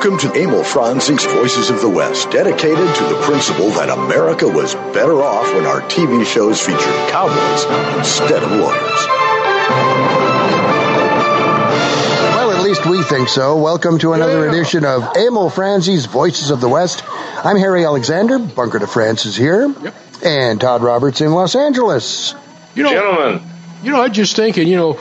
Welcome to Emil Franzi's Voices of the West, dedicated to the principle that America was better off when our TV shows featured cowboys instead of lawyers. Well, at least we think so. Welcome to another Yeah. edition of Emil Franzi's Voices of the West. I'm Harry Alexander. Bunker de France is here. Yep. And Todd Roberts in Los Angeles. You know, Gentlemen, you know, I'm just thinking, you know,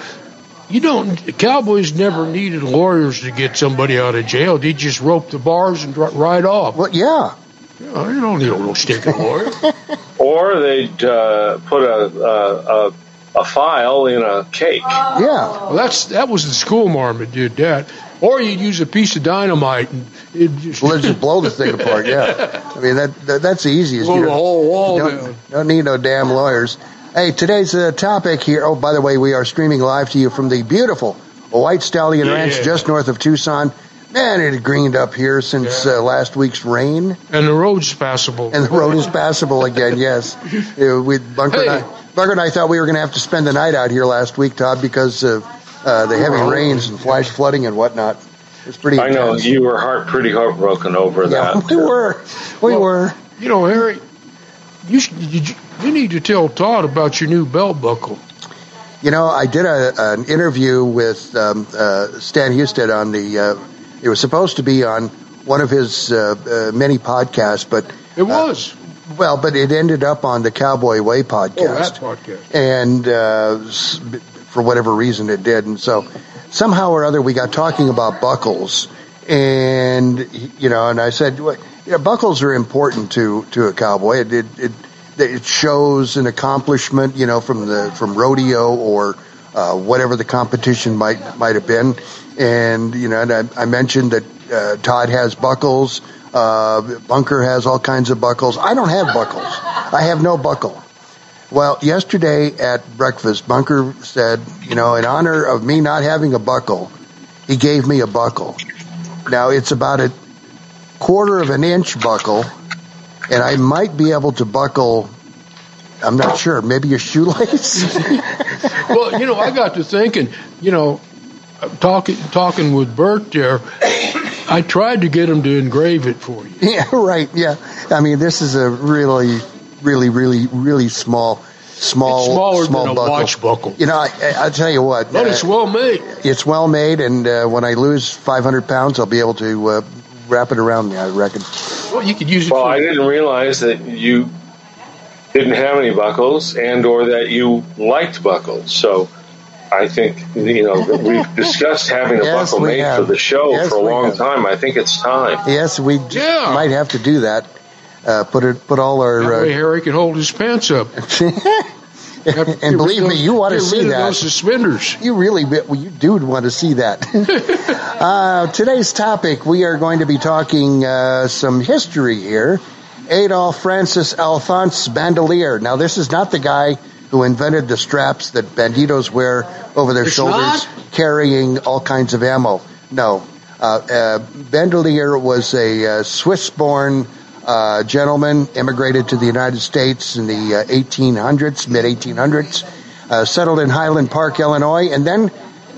you don't. Cowboys never needed lawyers to get somebody out of jail. They just rope the bars and ride off. Well, yeah. You, know, you don't need a no stinking lawyer. or they'd uh, put a, a, a, a file in a cake. Yeah. well, that's that was the school marm that did that. Or you'd use a piece of dynamite and it just Let's just blow the thing apart. Yeah. I mean, that, that that's the easiest. blow You the don't- whole wall don't, down. don't need no damn lawyers. Hey, today's uh, topic here. Oh, by the way, we are streaming live to you from the beautiful White Stallion Yeah. Ranch just north of Tucson. Man, it had greened up here since Yeah. uh, last week's rain. And the road's passable. And the road is passable again, yes. We, Bunker, and I, Bunker and I thought we were going to have to spend the night out here last week, Todd, because of uh, the heavy Oh. rains and flash flooding and whatnot. It's pretty I know you were heart pretty heartbroken over Yeah, that. we were. We Well, were. you know, Harry, you, you you need to tell Todd about your new belt buckle. You know, I did a, an interview with um, uh, Stan Husted on the. Uh, it was supposed to be on one of his uh, uh, many podcasts, but It was. well, but it ended up on the Cowboy Way podcast. oh, that podcast. podcast. and uh, for whatever reason it did. And so somehow or other we got talking about buckles, and you know, and I said, well, you know, buckles are important to to a cowboy. It it it, it shows an accomplishment, you know, from the from rodeo or uh, whatever the competition might might have been. And you know, and I, I mentioned that uh, Todd has buckles. Uh, Bunker has all kinds of buckles. I don't have buckles. I have no buckle. Well, yesterday at breakfast, Bunker said, you know, in honor of me not having a buckle, he gave me a buckle. Now it's about a quarter of an inch buckle, and I might be able to buckle. I'm not sure. Maybe a shoelace. well, you know, I got to thinking, you know, talking talking with Bert there, I tried to get him to engrave it for you. yeah, right. Yeah. I mean, this is a really, really, really, really small, small, It's smaller small than a buckle. watch buckle. You know, I, I'll tell you what. But uh, it's well made. it's well made, and uh, when I lose 500 pounds, I'll be able to uh, wrap it around me. I reckon. Well, you could use it Well, for I didn't realize that you didn't have any buckles and or that you liked buckles. So I think you know we've discussed having a Yes, buckle made have. for the show Yes, for a long have. time. I think it's time. Yes, we j- Yeah. might have to do that. Uh, put it, put all that way our. Uh, Harry can hold his pants up. Get and believe rid me, you want to see get rid of that. Those suspenders. You really, well, you do want to see that. uh, today's topic, we are going to be talking uh, some history here. Adolf Francis Alphonse Bandelier. Now, this is not the guy who invented the straps that banditos wear over their It's shoulders, not? carrying all kinds of ammo. No, uh, uh, Bandelier was a uh, Swiss-born uh, gentleman, immigrated to the United States in the uh, 1800s, mid 1800s, uh, settled in Highland Park, Illinois, and then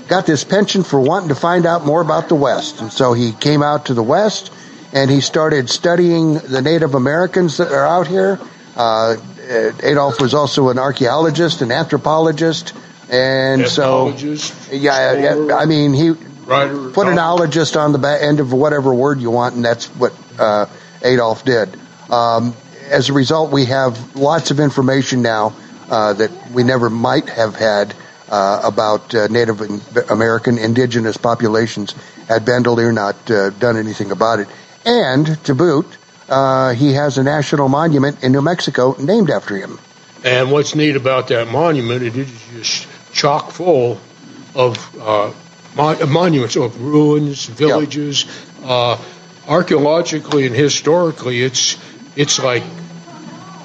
got this penchant for wanting to find out more about the West. And so he came out to the West and he started studying the Native Americans that are out here. Uh, Adolf was also an archaeologist, an anthropologist, and so yeah, yeah, I mean he writer, put an ologist on the ba- end of whatever word you want, and that's what uh, Adolf did. Um, as a result, we have lots of information now uh, that we never might have had uh, about uh, Native American indigenous populations had Bandelier not uh, done anything about it. And to boot, uh, he has a national monument in New Mexico named after him. And what's neat about that monument, it is just chock full of uh, mon- monuments of ruins, villages. Uh, archaeologically and historically, it's it's like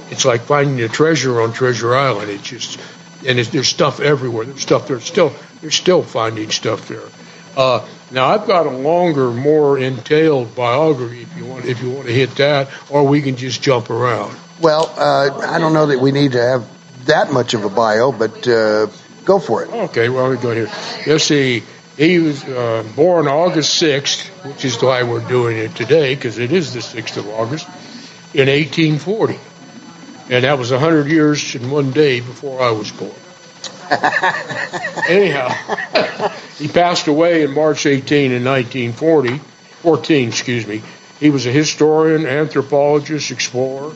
it's like finding a treasure on Treasure Island. It's just and it's, there's stuff everywhere. There's stuff. there. still they're still finding stuff there. Uh, now I've got a longer, more entailed biography if you want if you want to hit that, or we can just jump around. Well, uh, I don't know that we need to have that much of a bio, but uh, go for it. Okay, well, we go here. Let's see. He was uh, born August 6th, which is why we're doing it today, because it is the 6th of August, in 1840. And that was 100 years and one day before I was born. Anyhow, he passed away in March 18 in 1940, 14, excuse me. He was a historian, anthropologist, explorer,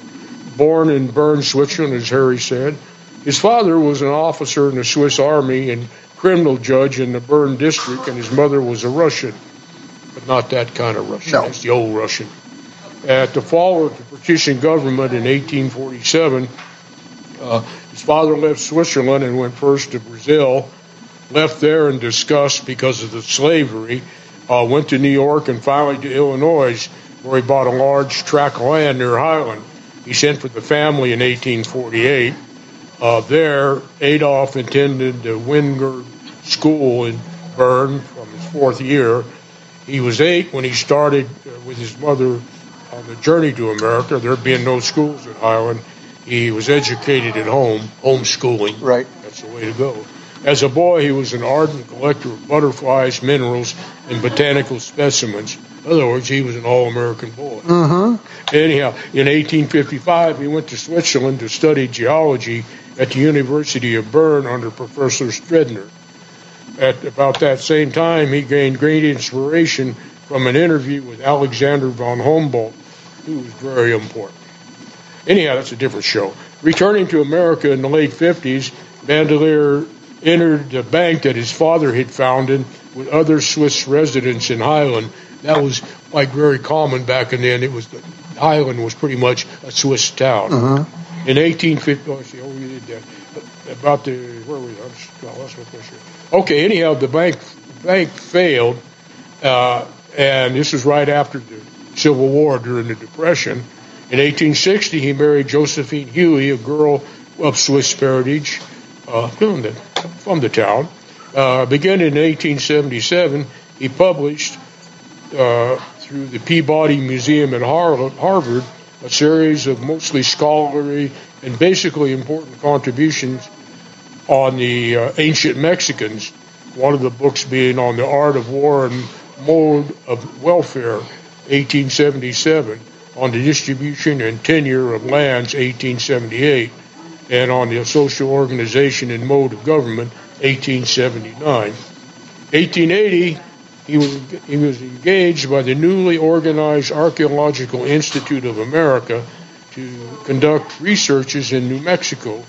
born in Bern, Switzerland, as Harry said. His father was an officer in the Swiss army and criminal judge in the Bern district, and his mother was a Russian, but not that kind of Russian. No. It's the old Russian. At the fall of the partition government in 1847, uh, his father left Switzerland and went first to Brazil, left there in disgust because of the slavery, uh, went to New York, and finally to Illinois, where he bought a large tract of land near Highland. He sent for the family in 1848. Uh, there, Adolf attended the Wingard School in Bern from his fourth year. He was eight when he started uh, with his mother on the journey to America. There being no schools in Highland, he was educated at home, homeschooling. Right. That's the way to go. As a boy, he was an ardent collector of butterflies, minerals, and botanical specimens. In other words, he was an all-American boy. Mm-hmm. Anyhow, in 1855, he went to Switzerland to study geology at the University of Bern under Professor Stredner. At about that same time, he gained great inspiration from an interview with Alexander von Humboldt, who was very important. Anyhow, that's a different show. Returning to America in the late 50s, Bandelier entered the bank that his father had founded with other Swiss residents in Highland. That was like very common back in then. It was Highland was pretty much a Swiss town. Uh-huh. In 1850, oh, see, oh, we did that. About the where were we? I lost my question. Okay, anyhow, the bank bank failed, uh, and this was right after the Civil War during the Depression. In 1860, he married Josephine Huey, a girl of Swiss parentage uh, from, the, from the town. Uh, beginning in 1877, he published uh, through the Peabody Museum Har- Harvard a series of mostly scholarly and basically important contributions on the uh, ancient Mexicans. One of the books being on the art of war and mode of welfare, 1877, on the distribution and tenure of lands, 1878, and on the social organization and mode of government, 1879. 1880, he was, he was engaged by the newly organized Archaeological Institute of America to conduct researches in New Mexico,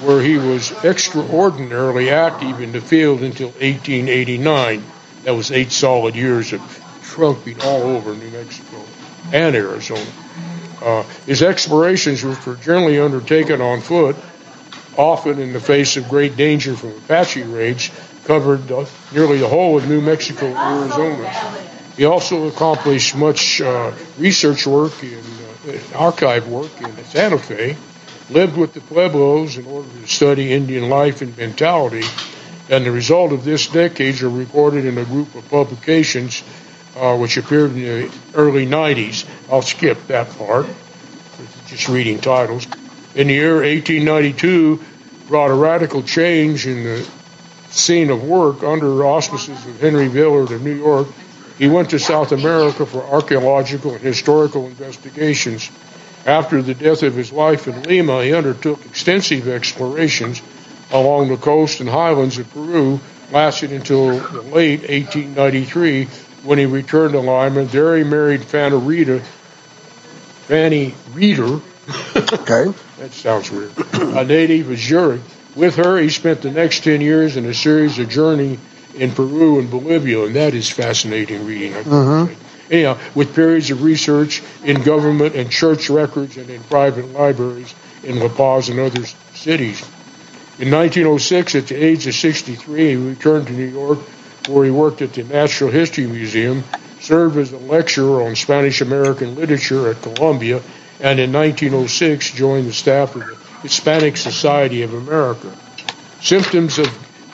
where he was extraordinarily active in the field until 1889. That was eight solid years of trumping all over New Mexico and Arizona. Uh, his explorations, were generally undertaken on foot, often in the face of great danger from Apache raids, covered nearly the whole of New Mexico Arizona. He also accomplished much uh, research work and uh, archive work in Santa Fe, lived with the Pueblos in order to study Indian life and mentality, and the result of this decades are recorded in a group of publications uh, which appeared in the early 90s. I'll skip that part, just reading titles. In the year 1892, brought a radical change in the scene of work under auspices of Henry Villard of New York. He went to South America for archaeological and historical investigations. After the death of his wife in Lima, he undertook extensive explorations along the coast and highlands of Peru, lasted until the late 1893 when he returned to Lima. There he married Fanny Rita, Fanny Reeder. Okay. That sounds weird. a native of Zurich. With her, he spent the next 10 years in a series of journey in Peru and Bolivia, and that is fascinating reading. I Mhm. Anyhow, with periods of research in government and church records and in private libraries in La Paz and other cities. In 1906, at the age of 63, he returned to New York, where he worked at the Natural History Museum, served as a lecturer on Spanish American literature at Columbia, and in 1906 joined the staff of the Hispanic Society of America. Symptoms of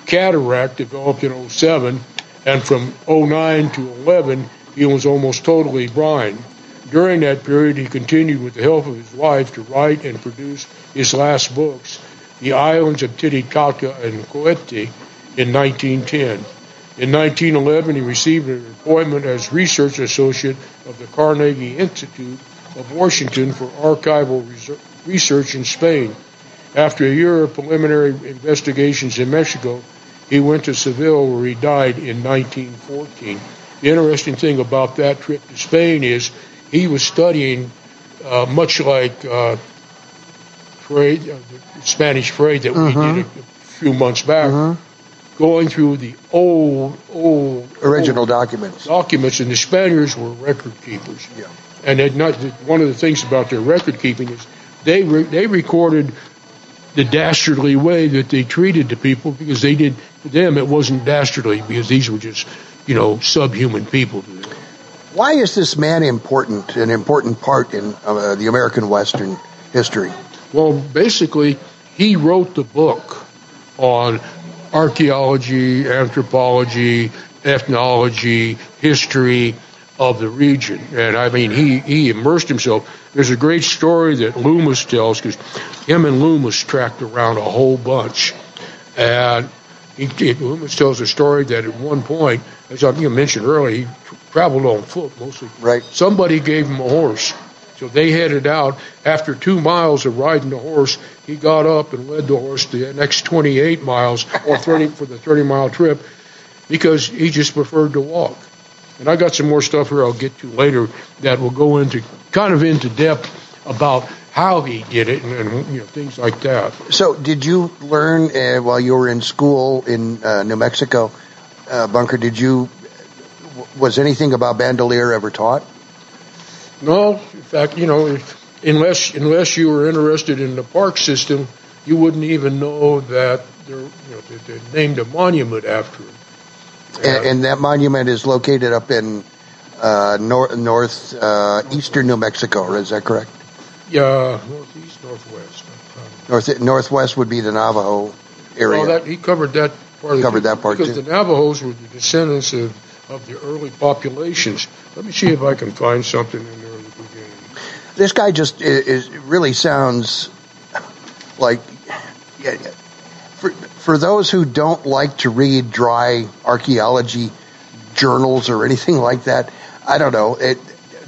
cataract developed in 07, and from 09 to 11, he was almost totally blind. During that period, he continued with the help of his wife to write and produce his last books, The Islands of Titicaca and Koati, in 1910. In 1911, he received an appointment as research associate of the Carnegie Institute of Washington for archival research in Spain. After a year of preliminary investigations in Mexico, he went to Seville where he died in 1914. The interesting thing about that trip to Spain is he was studying uh, much like uh, Freud, uh, the Spanish trade that mm-hmm. we did a, a, few months back, mm-hmm. going through the old, old original old documents. Documents, and the Spaniards were record keepers. Yeah. And not one of the things about their record keeping is they re, they recorded the dastardly way that they treated the people because they did to them it wasn't dastardly because these were just you know subhuman people. Why is this man important? An important part in uh, the American Western history. Well, basically, he wrote the book on archaeology, anthropology, ethnology, history of the region. And I mean, he, he immersed himself. There's a great story that Lummis tells because him and Lummis tracked around a whole bunch. And he, he, Lummis tells a story that at one point, as I mentioned earlier, he traveled on foot mostly. Right. Somebody gave him a horse. So they headed out. After two miles of riding the horse, he got up and led the horse the next 28 miles or 30 for the 30 mile trip because he just preferred to walk. And I got some more stuff here I'll get to later that will go into kind of into depth about how he did it and, and you know things like that. So, did you learn uh, while you were in school in uh, New Mexico, uh, Bunker? Did you was anything about Bandelier ever taught? No, in fact, you know, if, unless unless you were interested in the park system, you wouldn't even know that they're you know they, they named a monument after him. And, and, that monument is located up in uh, north, north uh, eastern New Mexico. Is that correct? Yeah, northeast, northwest. North northwest would be the Navajo area. Well, that, he covered that part. He covered the, that part because too. the Navajos were the descendants of, of the early populations. Let me see if I can find something in there in the beginning. This guy just is, is really sounds like. Yeah, for, for those who don't like to read dry archaeology journals or anything like that, I don't know. It,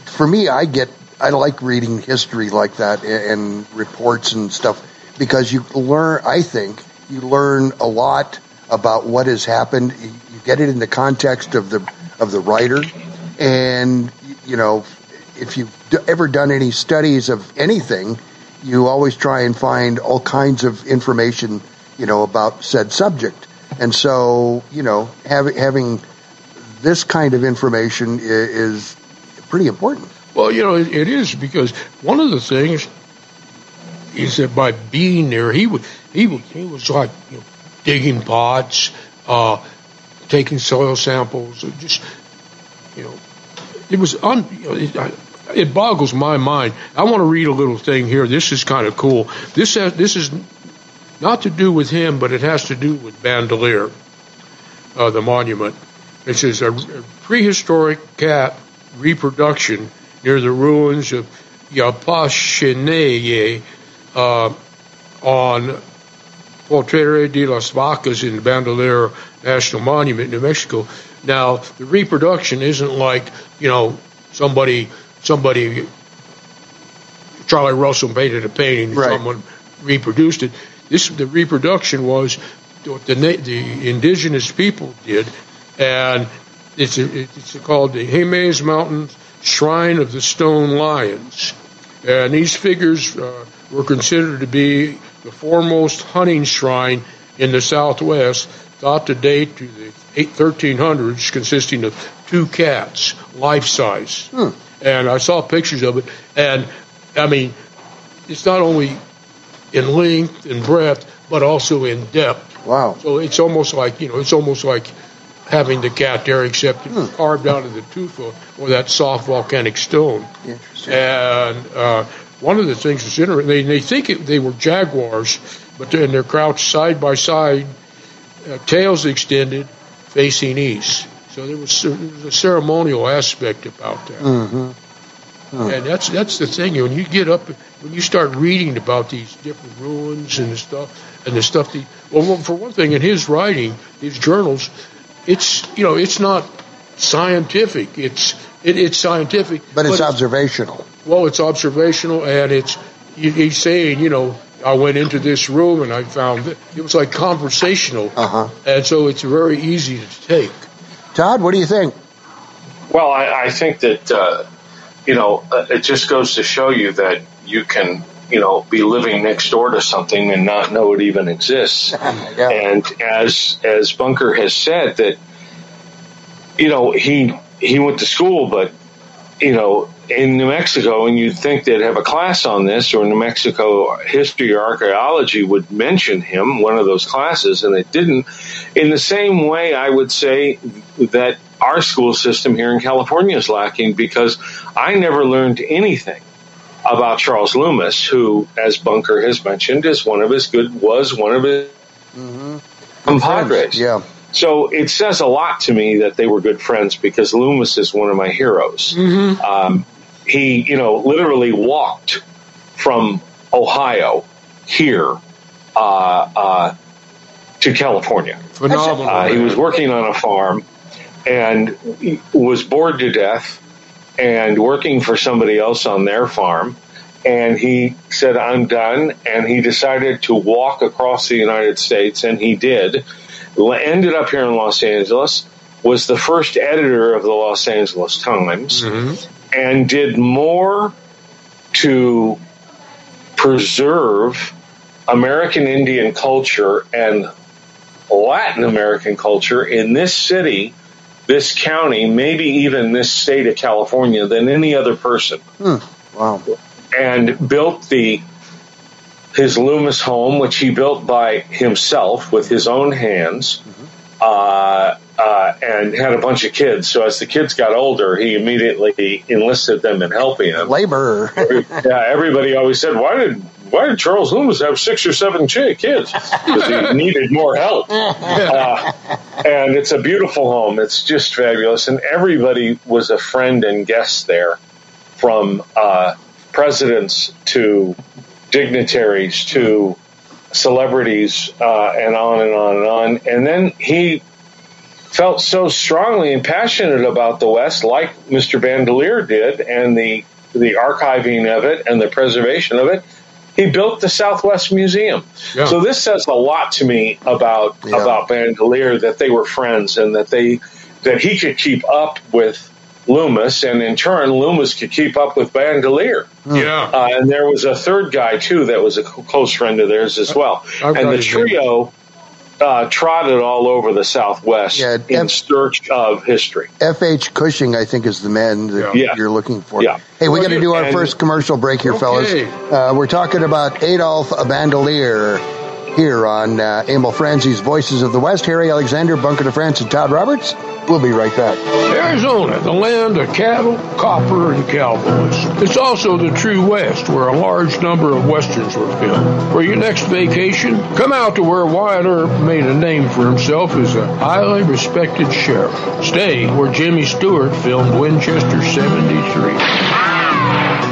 for me, I get, I like reading history like that and, and reports and stuff because you learn, I think, you learn a lot about what has happened. You get it in the context of the, of the writer. And, you know, if you've ever done any studies of anything, you always try and find all kinds of information you know, about said subject. And so, you know, having having this kind of information is, pretty important. Well, you know, it, it is because one of the things is that by being there, he would he would he was like you know, digging pots, uh, taking soil samples, just you know, it was un. You know, it, it boggles my mind. I want to read a little thing here. This is kind of cool. This has, this is not to do with him, but it has to do with Bandelier, uh, the monument. It says a, a prehistoric cat reproduction near the ruins of Yapacheneye uh, on Potrero de las Vacas in the Bandelier National Monument, New Mexico. Now, the reproduction isn't like, you know, somebody, somebody, Charlie Russell painted a painting, right. someone reproduced it. This the reproduction was what the the indigenous people did, and it's a, it's called the Jemez Mountain Shrine of the Stone Lions, and these figures uh, were considered to be the foremost hunting shrine in the Southwest, thought to date to the 1300s, consisting of two cats, life size. Hmm. And I saw pictures of it, and I mean, it's not only in length and breadth, but also in depth. Wow. So it's almost like, you know, it's almost like having the cat there, except hmm. carved out of the tufa or that soft volcanic stone. Interesting. And uh, one of the things that's interesting, they, they think it, they were jaguars, but they're, they're crouched side by side, uh, tails extended, facing east. So there was, there was a ceremonial aspect about that. Mm-hmm. And that's that's the thing. When you get up, when you start reading about these different ruins and the stuff, and the stuff. The, well, for one thing, in his writing, his journals, it's you know it's not scientific. It's it, it's scientific, but it's observational. Well, it's observational, and it's he's saying you know I went into this room and I found it, it was like conversational, uh-huh. and so it's very easy to take. Todd, what do you think? Well, I, I think that uh, you know uh, it just goes to show you that you can you know be living next door to something and not know it even exists. yeah. And as as Bunker has said that you know he he went to school, but you know in New Mexico, and you'd think they'd have a class on this, or New Mexico history or archaeology would mention him, one of those classes, and it didn't. In the same way, I would say that our school system here in California is lacking because I never learned anything about Charles Lummis, who, as Bunker has mentioned, is one of his good was one of his mm-hmm. compadres. Yeah. So it says a lot to me that they were good friends because Lummis is one of my heroes. Mm-hmm. Um, he, you know, literally walked from Ohio here uh, uh, to California. Phenomenal. Uh, he was working on a farm and was bored to death and working for somebody else on their farm. And he said, I'm done. And he decided to walk across the United States, and he did. Ended up here in Los Angeles, was the first editor of the Los Angeles Times, mm-hmm. and did more to preserve American Indian culture and Latin American culture in this city this county, maybe even this state of California, than any other person. Hmm. Wow. And built the his Lummis home, which he built by himself with his own hands, mm-hmm. uh, uh, and had a bunch of kids. So as the kids got older, he immediately enlisted them in helping him. Labor. yeah, everybody always said, "Why did why did Charles Lummis have six or seven kids? Because he needed more help. Uh, and it's a beautiful home. It's just fabulous. And everybody was a friend and guest there from uh, presidents to dignitaries to celebrities uh, and on and on and on. And then he felt so strongly and passionate about the West, like Mr. Bandelier did, and the the archiving of it and the preservation of it he built the Southwest Museum. Yeah. So this says a lot to me about yeah. about Bandelier that they were friends and that they that he could keep up with Lummis, and in turn, Lummis could keep up with Bandelier. Hmm. Yeah, uh, and there was a third guy too that was a close friend of theirs as well. I've and the trio uh, trotted all over the Southwest yeah, in F- search of history. F.H. Cushing, I think, is the man that yeah. you're looking for. Yeah. Hey, we got to do our first commercial break here, okay. fellas. Uh, we're talking about Adolph Bandelier here on uh, Emil Franzi's Voices of the West. Harry Alexander, Bunker de France, and Todd Roberts. We'll be right back. Arizona, the land of cattle, copper, and cowboys. It's also the true West, where a large number of westerns were filmed. For your next vacation, come out to where Wyatt Earp made a name for himself as a highly respected sheriff. Stay where Jimmy Stewart filmed Winchester 73.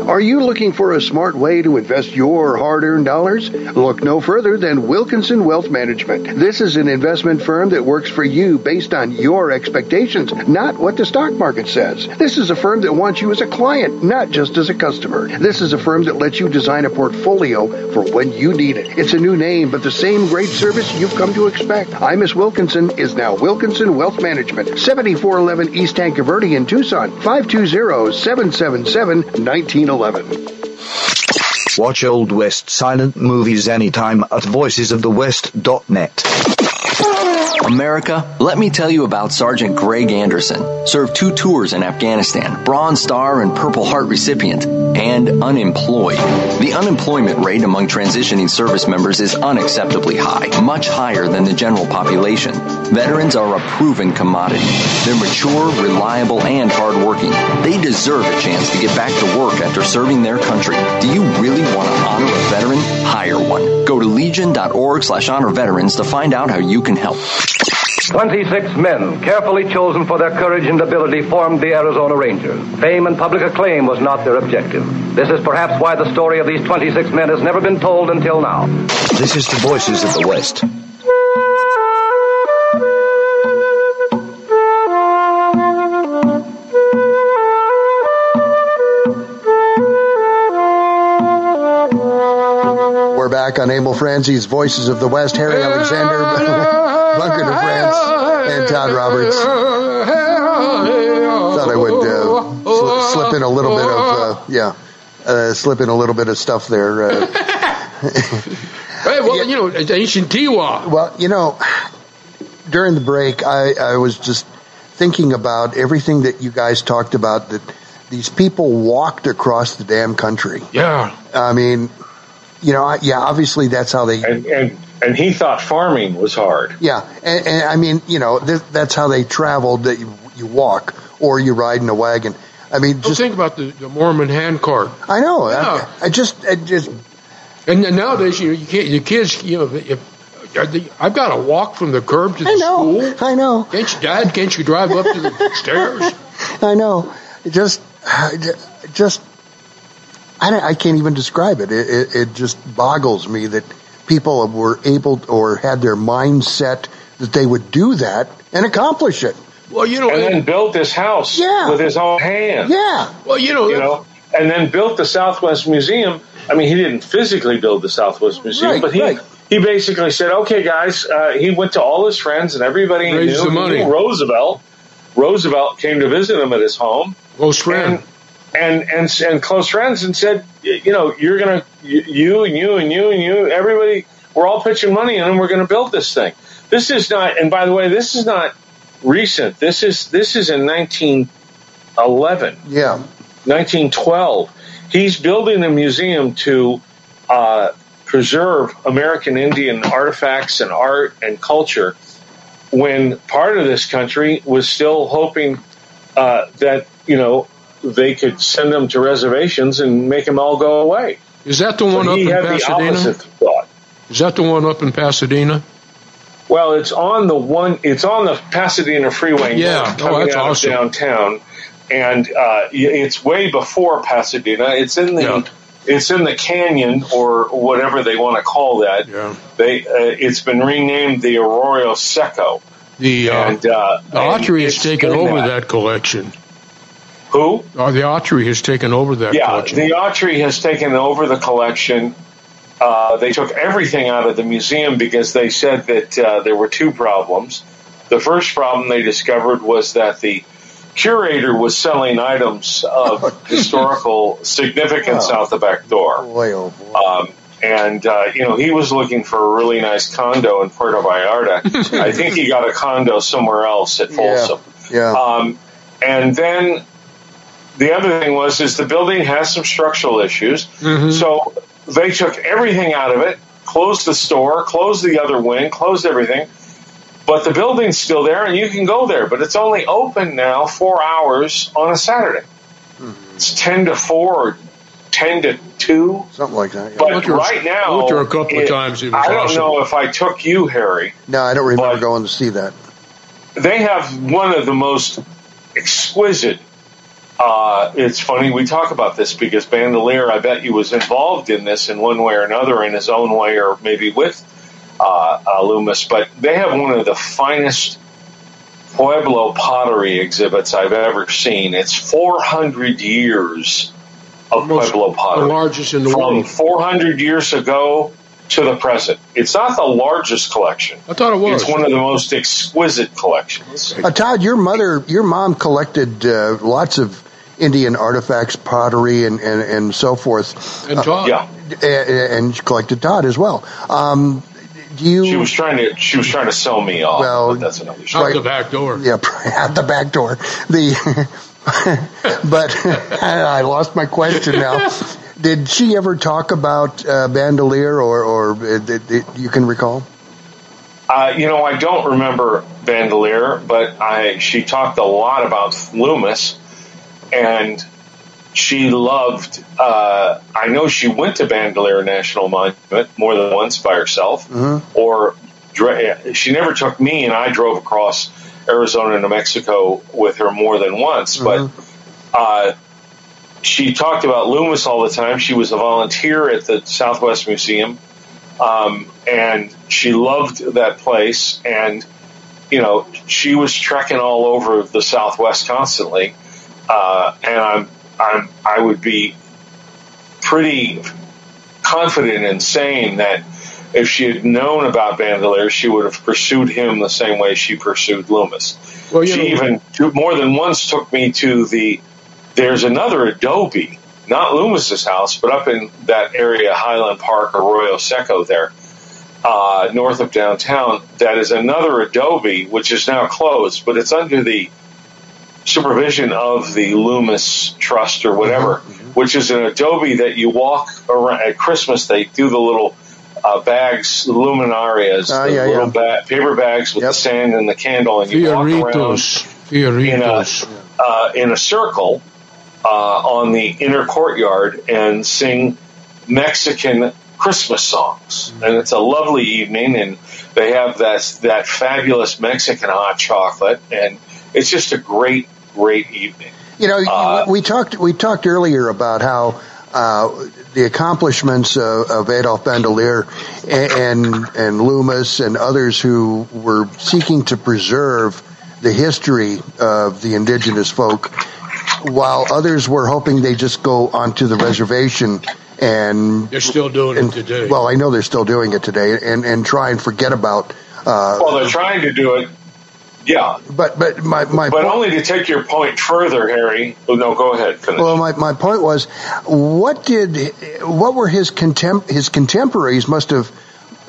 Are you looking for a smart way to invest your hard-earned dollars? Look no further than Wilkinson Wealth Management. This is an investment firm that works for you based on your expectations, not what the stock market says. This is a firm that wants you as a client, not just as a customer. This is a firm that lets you design a portfolio for when you need it. It's a new name, but the same great service you've come to expect. I Miss Wilkinson is now Wilkinson Wealth Management, 7411 East Verde in Tucson, 520-777-1911. Watch Old West silent movies anytime at voicesofthewest.net. America, let me tell you about Sergeant Greg Anderson. Served two tours in Afghanistan, Bronze Star and Purple Heart recipient, and unemployed. The unemployment rate among transitioning service members is unacceptably high, much higher than the general population. Veterans are a proven commodity. They're mature, reliable, and hardworking. They deserve a chance to get back to work after serving their country. Do you really want to honor a veteran? Hire one. Go to legion.org slash honor veterans to find out how you can help. 26 men, carefully chosen for their courage and ability, formed the Arizona Rangers. Fame and public acclaim was not their objective. This is perhaps why the story of these 26 men has never been told until now. This is the Voices of the West. Back on Emil Franzi's Voices of the West. Harry Alexander, Bunker de France, and Todd Roberts. Thought I would uh, sl- slip in a little bit of, uh, yeah, uh, slip in a little bit of stuff there. Uh, Hey, well, you know, it's ancient Tiwa. well, you know, during the break, I, I was just thinking about everything that you guys talked about that these people walked across the damn country. Yeah. I mean, you know, I- yeah, obviously that's how they And and and he thought farming was hard. Yeah, and, and I mean, you know, th- that's how they traveled. That you, you walk or you ride in a wagon. I mean, Just just think about the, the Mormon handcart. I know. Yeah. I, I just, I just, And then nowadays, you know, you can't, your kids, you know, if, I've got to walk from the curb to the I know, school. I know, Can't you, Dad? Can't you drive up to the stairs? I know. Just, just, I, I can't even describe it. It, it. it just boggles me that people were able or had their mindset that they would do that and accomplish it. Well, you know, And then built this house Yeah. with his own hands. Yeah, well, you know, You know, and then built the Southwest Museum. I mean, he didn't physically build the Southwest Museum, Right, but he right. he basically said, "Okay, guys." Uh, he went to all his friends and everybody he Raised knew. the money. He knew Roosevelt. Roosevelt came to visit him at his home, close friend. and and and, and close friends, and said, "You know, you're gonna you you and you and you and you, everybody, we're all pitching money, in and we're gonna build this thing." This is not. And by the way, this is not recent. This is this is in 1911. yeah, 1912. He's building a museum to uh, preserve American Indian artifacts and art and culture when part of this country was still hoping uh, that, you know, they could send them to reservations and make them all go away. Is that the one So up he in Pasadena? opposite thought. Is that the one up in Pasadena? Well, it's on the one. It's on the Pasadena Freeway. Yeah. Oh, that's out awesome. of downtown, and uh, it's way before Pasadena. It's in the. Yeah. It's in the canyon or whatever they want to call that. Yeah. They. Uh, it's been renamed the Arroyo Seco, The, uh, and uh, the and has taken over that collection. Who? Uh, the Autry has taken over that Yeah, collection. the Autry has taken over the collection. Uh, they took everything out of the museum because they said that uh, there were two problems. The first problem they discovered was that the curator was selling items of historical significance out the back door. boy, oh boy. Um, and, uh, you know, he was looking for a really nice condo in Puerto Vallarta. I think he got a condo somewhere else at Folsom. yeah. Um, and then the other thing was is the building has some structural issues. Mm-hmm. So they took everything out of it, closed the store, closed the other wing, closed everything. But the building's still there and you can go there, but it's only open now four hours on a Saturday. Hmm. It's ten to four or ten to two. Something like that. yeah. But went there- right I now, went there a couple of times. It was I don't awesome. know if I took you, Harry. no, I don't remember but- going to see that. they have one of the most exquisite uh, it's funny we talk about this because Bandelier, I bet he was involved in this in one way or another, in his own way, or maybe with uh, uh, Lummis. But they have one of the finest Pueblo pottery exhibits I've ever seen. It's 400 years of Most- Pueblo pottery, the largest in the world. from 400 years ago to the present. It's not the largest collection. I thought it was. It's one of the most exquisite collections. Uh, Todd, your mother, your mom collected uh, lots of Indian artifacts, pottery, and, and, and so forth. and Todd. Yeah, Uh, and she collected Todd as well. Um, do you? she was trying to she was trying to sell me off. Well, that's another Out story. the back door. yeah, out the back door. The, but I lost my question now. Did she ever talk about uh, Bandelier, or, or uh, did, did, you can recall? Uh, you know, I don't remember Bandelier, but I she talked a lot about Lummis, and she loved. Uh, I know she went to Bandelier National Monument more than once by herself, or she never took me, and I drove across Arizona and New Mexico with her more than once, but. Uh, she talked about Lummis all the time. She was a volunteer at the Southwest Museum um, and she loved that place. And you know, she was trekking all over the Southwest constantly, uh, and I'm I'm I would be pretty confident in saying that if she had known about Bandelier, she would have pursued him the same way she pursued Lummis. Well, she know- even more than once took me to the. There's another Adobe, not Lummis's house, but up in that area, Highland Park, Arroyo Seco, there, uh, north of downtown. That is another Adobe, which is now closed, but it's under the supervision of the Lummis Trust or whatever, which is an Adobe that you walk around at Christmas. They do the little uh, bags, the luminarias, Ah, the yeah, little yeah. ba- paper bags with Yep. the sand and the candle, and you walk around farolitos. in a farolitos. uh, in a circle uh, on the inner courtyard and sing Mexican Christmas songs, and it's a lovely evening, and they have that that fabulous Mexican hot chocolate, and it's just a great, great evening. You know, Uh, we talked we talked earlier about how uh, the accomplishments of, of Adolf Bandelier and, and and Lummis and others who were seeking to preserve the history of the indigenous folk, while others were hoping they just go onto the reservation and They're still doing and it today. well, I know they're still doing it today, and and try and forget about. Uh, Well, they're trying to do it, yeah, but but my my but point- only to take your point further, Harry. Oh, no, go ahead. Finish. Well, my, my point was, what did what were his contem- his contemporaries must have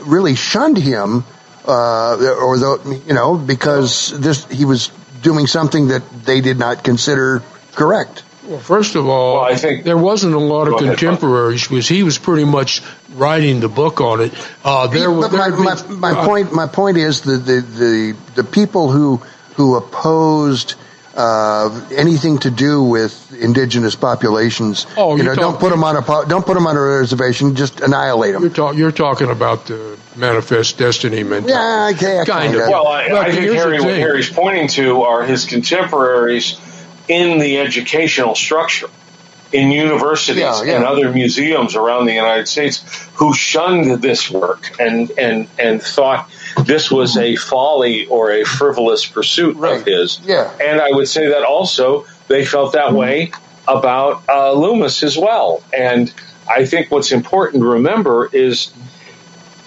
really shunned him, uh, or the, you know because this he was doing something that they did not consider correct. Well, first of all, Well, I think- there wasn't a lot of Go ahead, Bob. contemporaries because he was pretty much writing the book on it. Uh, there were but my, be- my, my uh, point my point is the the the, the people who who opposed. Uh, anything to do with indigenous populations, Oh, you you're don't put them on a don't put them on a reservation. Just annihilate them. You're, talk, you're talking about the manifest destiny mentality. Yeah, okay, kind kinda. of. Well, I, I think Harry, what. Harry's pointing to are his contemporaries in the educational structure in universities Yeah, yeah. and other museums around the United States who shunned this work and and and thought this was a folly or a frivolous pursuit Right. of his. Yeah. And I would say that also they felt that way about uh, Lummis as well. And I think what's important to remember is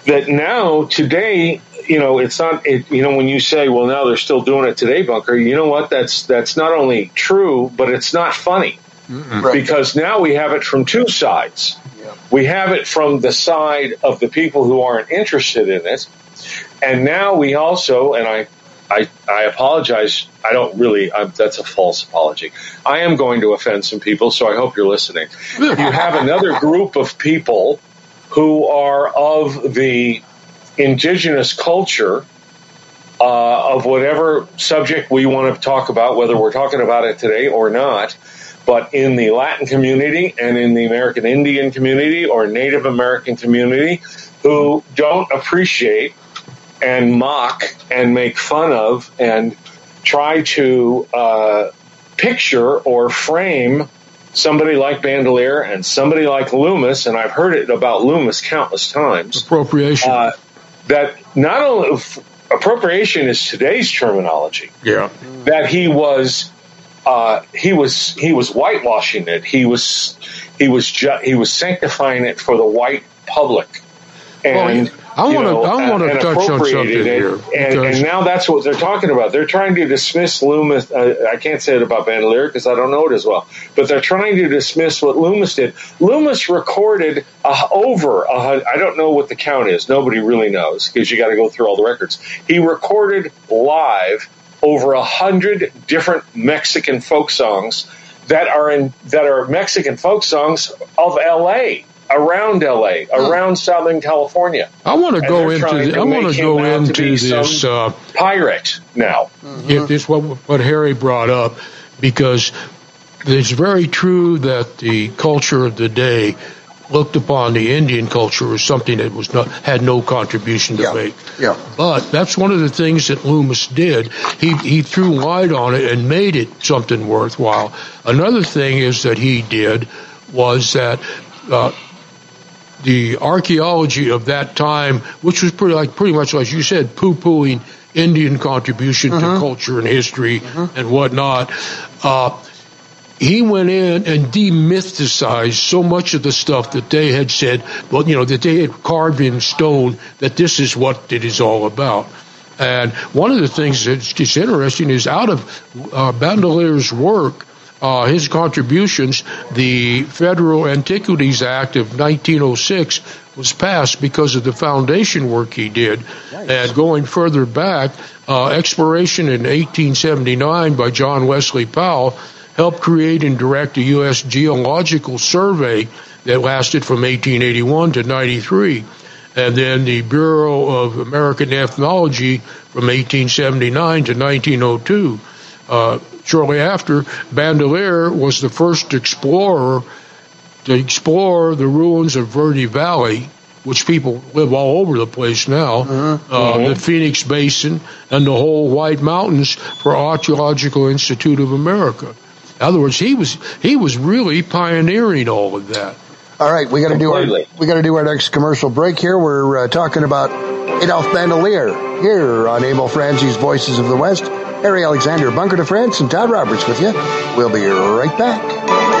that now today you know it's not it, you know when you say well now they're still doing it today bunker you know what that's that's not only true but it's not funny Right. because now we have it from two sides we have it from the side of the people who aren't interested in it and now we also and i I, I apologize. I don't really. I'm, that's a false apology. I am going to offend some people, so I hope you're listening. You have another group of people who are of the indigenous culture uh, of whatever subject we want to talk about, whether we're talking about it today or not. But in the Latin community and in the American Indian community or Native American community, who don't appreciate and mock and make fun of and try to uh, picture or frame somebody like Bandelier and somebody like Lummis, and I've heard it about Lummis countless times. Appropriation. Uh, that not only appropriation is today's terminology. Yeah. That he was uh, he was he was whitewashing it. He was he was ju- he was sanctifying it for the white public. And well, I want to. I want to touch on something it, here, and, and, now that's what they're talking about. They're trying to dismiss Lummis. Uh, I can't say it about Bandelier because I don't know it as well, but they're trying to dismiss what Lummis did. Lummis recorded uh, over. Uh, I don't know what the count is. Nobody really knows because you got to go through all the records. He recorded live over a hundred different Mexican folk songs that are in that are Mexican folk songs of L.A around LA, around Southern California. I want to go into. The, I want to go into this uh, pirate now. Mm-hmm. If this what what Harry brought up, because it's very true that the culture of the day looked upon the Indian culture as something that was not had no contribution to yeah. make. Yeah. But that's one of the things that Lummis did. He he threw light on it and made it something worthwhile. Another thing is that he did was that uh, the archaeology of that time, which was pretty like pretty much like you said, poo pooing Indian contribution mm-hmm. to culture and history mm-hmm. and whatnot. Uh, he went in and demythicized so much of the stuff that they had said, well, you know, that they had carved in stone that this is what it is all about. And one of the things that's just interesting is out of uh, Bandelier's work, uh, his contributions, the Federal Antiquities Act of 1906 was passed because of the foundation work he did. Nice. And going further back, uh, exploration in 1879 by John Wesley Powell helped create and direct the U.S. Geological Survey that lasted from 1881 to 93. And then the Bureau of American Ethnology from 1879 to 1902. Uh, shortly after, Bandelier was the first explorer to explore the ruins of Verde Valley, which people live all over the place now, mm-hmm. Uh, mm-hmm. the Phoenix Basin, and the whole White Mountains for Archaeological Institute of America. In other words, he was he was really pioneering all of that. All right, we got to do our we got to do our next commercial break here. We're uh, talking about Adolph Bandelier here on Emil Franzi's Voices of the West. Harry Alexander, Bunker de France, and Todd Roberts with you. We'll be right back.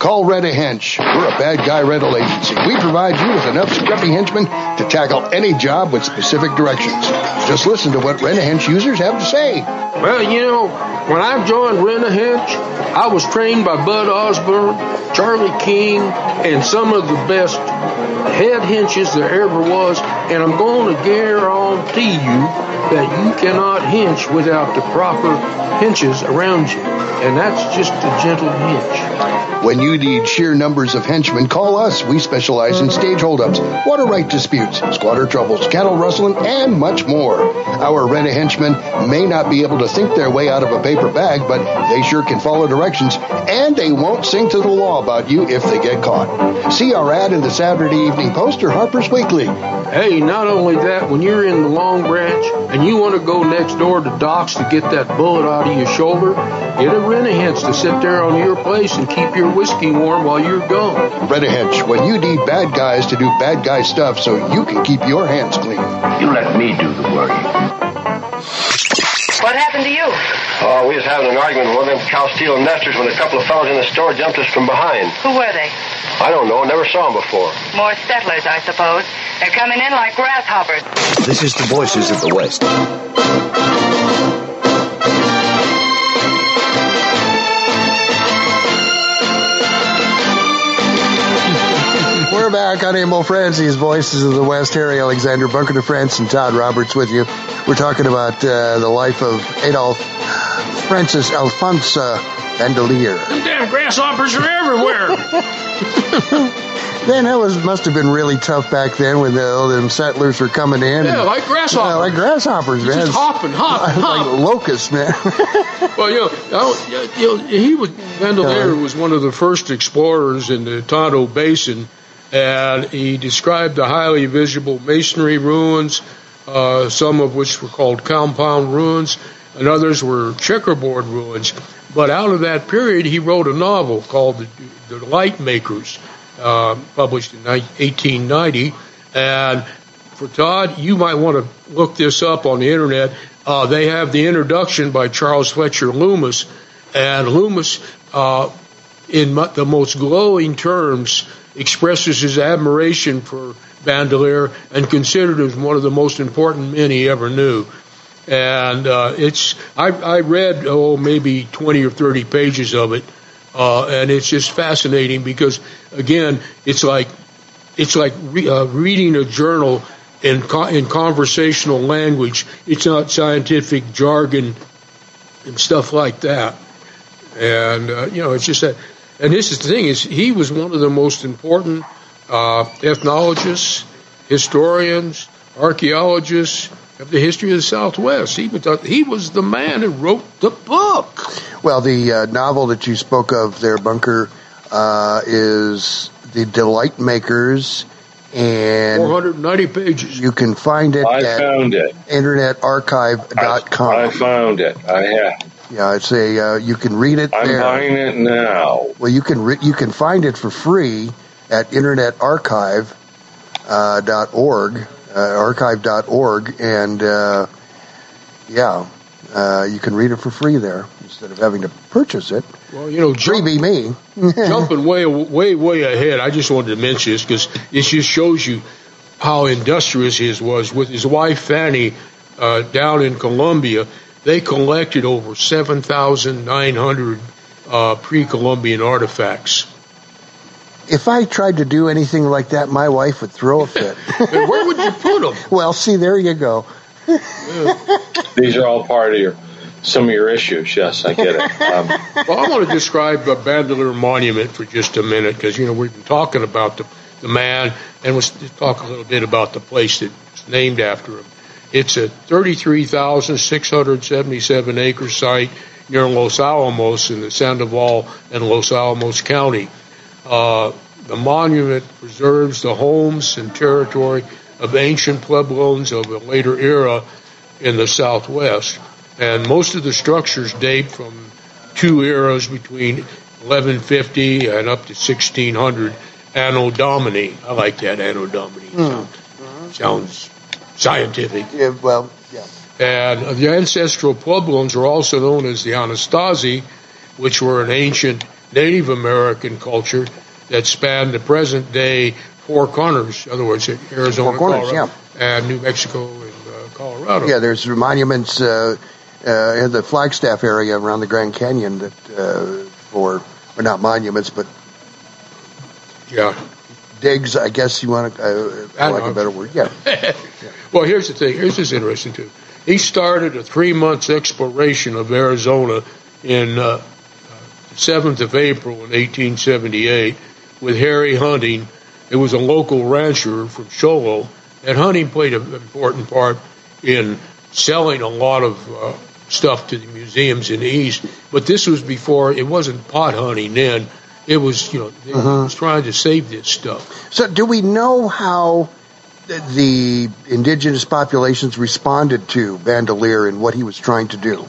Call Rent a Hench. We're a bad guy rental agency. We provide you with enough scruffy henchmen to tackle any job with specific directions. Just listen to what Rent a Hench users have to say. Well, you know, when I joined Rent a Hench, I was trained by Bud Osborne, Charlie King, and some of the best head henches there ever was. And I'm going to guarantee you that you cannot hench without the proper henches around you. And that's just a gentle hench. When you need sheer numbers of henchmen, call us. We specialize in stage holdups, water right disputes, squatter troubles, cattle rustling, and much more. Our rent-a-henchmen may not be able to think their way out of a paper bag, but they sure can follow directions, and they won't sing to the law about you if they get caught. See our ad in the Saturday Evening Post or Harper's Weekly. Hey, not only that, when you're in the Long Branch and you want to go next door to Doc's to get that bullet out of your shoulder, get a rent-a-hench to sit there on your place and keep your whiskey warm while you're gone. Rent-a-hench, when you need bad guys to do bad guy stuff so you can keep your hands clean. You let me do the work. What happened to you? Oh, we was having an argument with one of them cow stealing nesters when a couple of fellows in the store jumped us from behind. Who were they? I don't know, never saw them before. More settlers, I suppose. They're coming in like grasshoppers. This is the Voices of the West. We're back on Emil Franzi's Voices of the West. Harry Alexander, Bunker de France, and Todd Roberts with you. We're talking about uh, the life of Adolph Francis Alfonso Bandelier. Damn grasshoppers are everywhere. Man, that was must have been really tough back then when the, all them settlers were coming in. Yeah, and, like grasshoppers. Yeah, like grasshoppers, man. Just hopping, hopping, like hopping. locusts, man. Well, you know, I- you know, he was Bandelier was one of the first explorers in the Tonto Basin, and he described the highly visible masonry ruins, uh, some of which were called compound ruins, and others were checkerboard ruins. But out of that period, he wrote a novel called The, Delight Makers, uh, published in 1890, and for Todd, you might want to look this up on the internet. Uh, they have the introduction by Charles Fletcher Lummis, and Lummis, uh, in the most glowing terms, expresses his admiration for Bandelier and considered him one of the most important men he ever knew. And uh, it's I, I read oh maybe 20 or 30 pages of it, uh, and it's just fascinating because again it's like it's like re- uh, reading a journal in co- in conversational language. It's not scientific jargon and stuff like that. And uh, you know, it's just that. And this is the thing: is he was one of the most important uh, ethnologists, historians, archaeologists of the history of the Southwest. He was he was the man who wrote the book. Well, the uh, novel that you spoke of there, Bunker, uh, is The Delight Makers, and 490 pages. you can find it I at found it. internetarchive.com. I found it. I have. Yeah, it's a uh, you can read it I'm there. buying it now. Well, you can re- you can find it for free at internetarchive uh, dot org, uh, archive.org, and uh, yeah, uh, you can read it for free there instead of having to purchase it. Well, you know, jump, Freebie me. jumping way, way, way ahead. I just wanted to mention this because it just shows you how industrious his was with his wife Fanny uh, down in Colombia. They collected over seven thousand nine hundred uh, pre-Columbian artifacts. If I tried to do anything like that, my wife would throw a fit. Where would you put them? well, see, there you go. These are all part of your some of your issues. Yes, I get it. Um, Well, I want to describe the Bandelier Monument for just a minute because you know we've been talking about the the man, and let's talk a little bit about the place that's named after him. It's a 33,677 acre site near Los Alamos in the Sandoval and Los Alamos County. Uh, the monument preserves the homes and territory of ancient pueblos of a later era in the Southwest. And most of the structures date from two eras between 1150 and up to 1600 Anno Domini. I like that Anno Domini. Sounds scientific. Yeah, well, yeah. And the ancestral Puebloans are also known as the Anasazi, which were an ancient Native American culture that spanned the present day Four Corners, in other words, Arizona, Four Corners, Colorado, and New Mexico and uh, Colorado. Yeah, there's monuments uh, uh, in the Flagstaff area around the Grand Canyon that uh, for, or not monuments, but Yeah. digs. I guess you want to, uh, I like know. a better word. Yeah. Well, here's the thing. Here's this interesting too. He started a three months exploration of Arizona in uh, 7th of April in 1878 with Harry Hunting. It was a local rancher from Show Low, and Hunting played an important part in selling a lot of uh, stuff to the museums in the East. But this was before, it wasn't pot hunting then. It was, you know, they Uh-huh. was trying to save this stuff. So, do we know how the indigenous populations responded to Bandelier and what he was trying to do?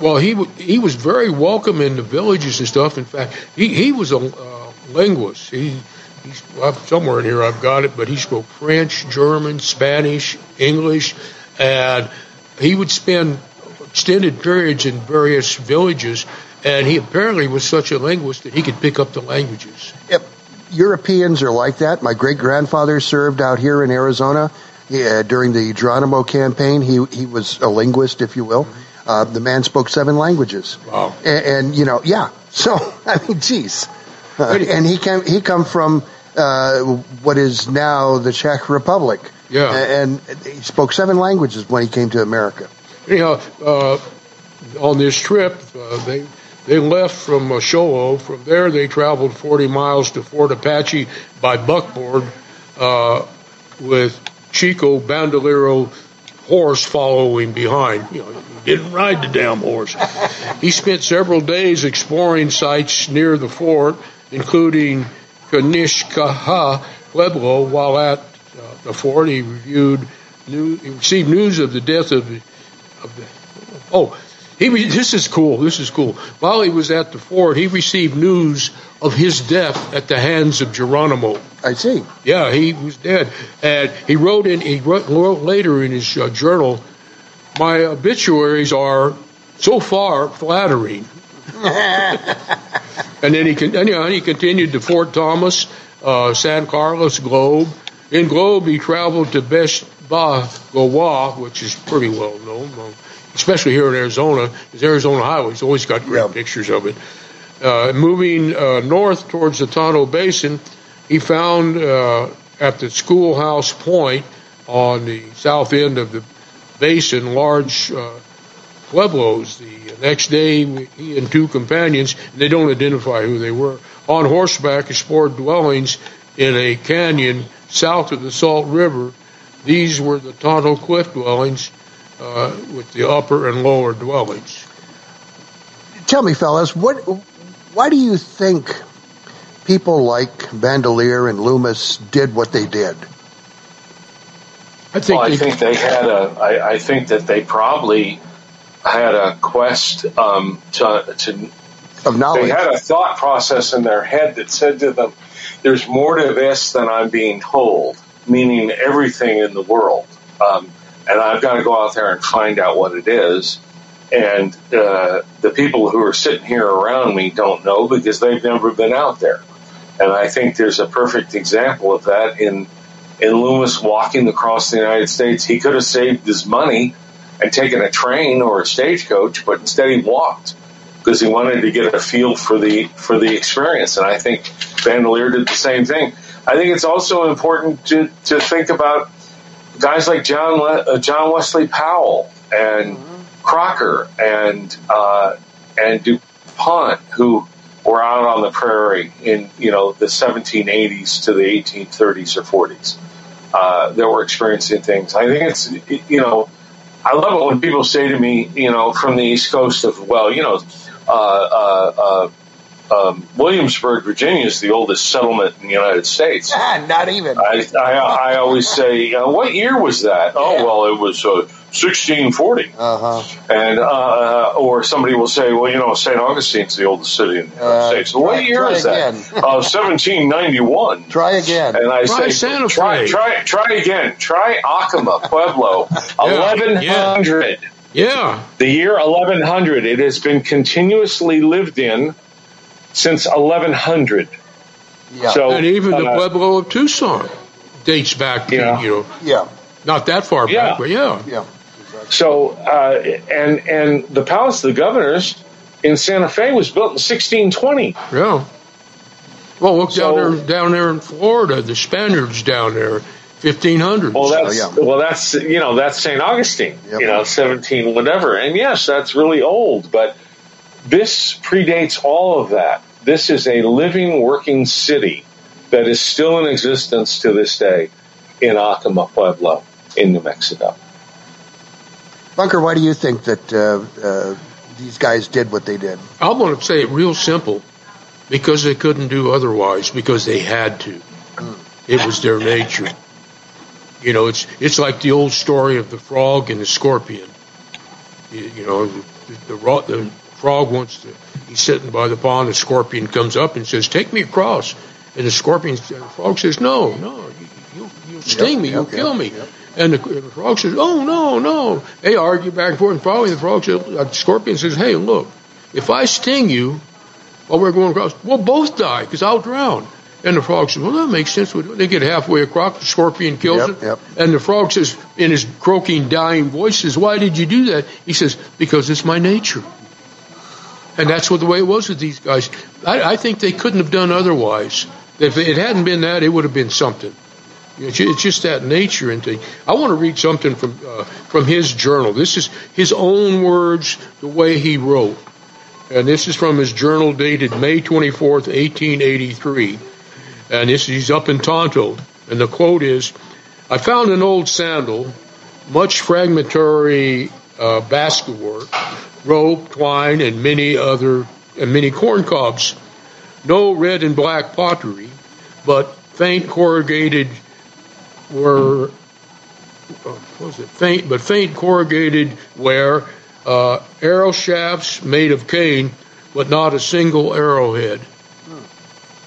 Well, he w- he was very welcome in the villages and stuff. In fact, he he was a uh, linguist. He he's well, somewhere in here I've got it, but he spoke French, German, Spanish, English, and he would spend extended periods in various villages. And he apparently was such a linguist that he could pick up the languages. Yep. Europeans are like that. My great grandfather served out here in Arizona yeah, during the Geronimo campaign. He he was a linguist, if you will. Uh, the man spoke seven languages. Wow. And, and you know, yeah. So I mean, geez. Uh, and he came he come from uh, what is now the Czech Republic. Yeah. And he spoke seven languages when he came to America. Anyhow, uh, on this trip, uh, they they left from Show Low. From there, they traveled 40 miles to Fort Apache by buckboard uh, with Chico Bandolero horse following behind. You know, he didn't ride the damn horse. he spent several days exploring sites near the fort, including Kanishkaha Pueblo. While at uh, the fort, he reviewed new, he received news of the death of of the oh he re- this is cool this is cool. While he was at the fort he received news of his death at the hands of Geronimo. I see. Yeah he was dead. And he wrote in he wrote, wrote later in his uh, journal my obituaries are so far flattering. And then he con- anyhow, he continued to Fort Thomas, uh, San Carlos, Globe. In Globe, he traveled to Beshba Gowa, which is pretty well known, uh, especially here in Arizona. His Arizona Highway's always got great pictures of it. Uh, moving uh, north towards the Tonto Basin, he found uh, at the Schoolhouse Point on the south end of the basin large uh, pueblos. The next day, he and two companions, and they don't identify who they were, on horseback explored dwellings in a canyon south of the Salt River. These were the Tonto Cliff dwellings with the upper and lower dwellings. Tell me, fellas, what? Why do you think people like Bandelier and Lummis did what they did? I think well, I think they had a. I, I think that they probably had a quest um, to to. Of knowledge. They had a thought process in their head that said to them, "There's more to this than I'm being told." Meaning everything in the world, um, and I've got to go out there and find out what it is. And uh, the people who are sitting here around me don't know because they've never been out there. And I think there's a perfect example of that in in Lummis walking across the United States. He could have saved his money and taken a train or a stagecoach, but instead he walked because he wanted to get a feel for the for the experience. And I think Bandelier did the same thing. I think it's also important to to think about guys like John Le- uh, John Wesley Powell and Crocker and uh, and DuPont who were out on the prairie in you know the 1780s to the 1830s or 40s uh, that were experiencing things. I think it's you know I love it when people say to me you know from the East Coast of well you know uh, uh, uh, um, Williamsburg, Virginia is the oldest settlement in the United States. Not even. I, I, I always say, uh, what year was that? Oh, well, it was uh, 1640. Uh huh. And uh, or somebody will say, well, you know, St. Augustine's the oldest city in the United Uh, States. So what year is that? again. Uh, 1791. Try again. And I Try say, Santa try, Fe. try, try again. Try Acoma, Pueblo, 1100. Yeah. The year 1100. It has been continuously lived in since 1100. Yeah. So, and even the uh, Pueblo of Tucson dates back to, Yeah. you know, yeah. not that far Yeah. back, but yeah. Yeah. So, uh, and and the Palace of the Governors in Santa Fe was built in 1620. Yeah. Well, look So- down there, down there in Florida, the Spaniards down there, 1500. Well, that's Oh, yeah. well, that's you know that's St. Augustine, Yep. you know, 17 whatever. And yes, that's really old, but This predates all of that. This is a living, working city that is still in existence to this day in Acoma Pueblo in New Mexico. Bunker, why do you think that uh, uh, these guys did what they did? I'm going to say it real simple because they couldn't do otherwise, because they had to. It was their nature. You know, it's it's like the old story of the frog and the scorpion. You, you know, the, the, the frog wants to. He's sitting by the pond. The scorpion comes up and says, "Take me across." And the scorpion, the frog says, "No, no, you, you'll sting Yep, me. yep, you'll yep, kill me." And the, the frog says, "Oh no, no." They argue back and forth. And finally, the frog says, uh, the scorpion says, "Hey, look, if I sting you while we're going across, we'll both die because I'll drown." And the frog says, "Well, that makes sense." They get halfway across, the scorpion kills Yep, it, yep. and the frog says, in his croaking, dying voice, says, "Why did you do that?" He says, "Because it's my nature." And that's what the way it was with these guys. I, I think they couldn't have done otherwise. If it hadn't been that, it would have been something. It's just that nature and thing. I want to read something from uh, from his journal. This is his own words, the way he wrote, and this is from his journal dated May twenty fourth, eighteen eighty three, and this he's up in Tonto, and the quote is, "I found an old sandal, much fragmentary uh, basket work, rope, twine, and many other and many corn cobs." no red and black pottery, but faint corrugated were uh, what was it faint but faint corrugated ware, uh, arrow shafts made of cane, but not a single arrowhead.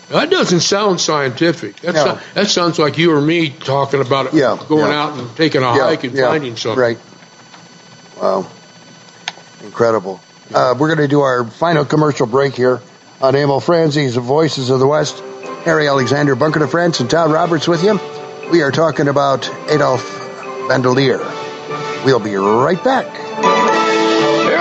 That doesn't sound scientific. That, No. so- that sounds like you or me talking about Yeah, going yeah. out and taking a Yeah, hike and finding something. Right. Wow. Incredible. Uh, we're going to do our final commercial break here on Emil Franzi's Voices of the West. Harry Alexander, Bunker to France, and Todd Roberts with you. We are talking about Adolph Bandelier. We'll be right back.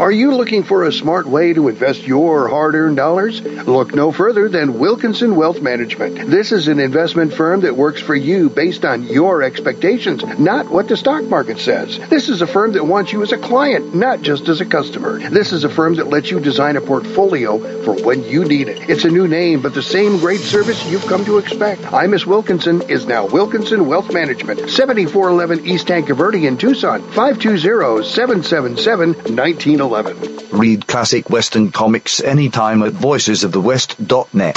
Are you looking for a smart way to invest your hard-earned dollars? Look no further than Wilkinson Wealth Management. This is an investment firm that works for you based on your expectations, not what the stock market says. This is a firm that wants you as a client, not just as a customer. This is a firm that lets you design a portfolio for when you need it. It's a new name, but the same great service you've come to expect. I Miss Wilkinson is now Wilkinson Wealth Management, 7411 East Verde in Tucson, 520-777-1911. Read classic Western comics anytime at voicesofthewest.net.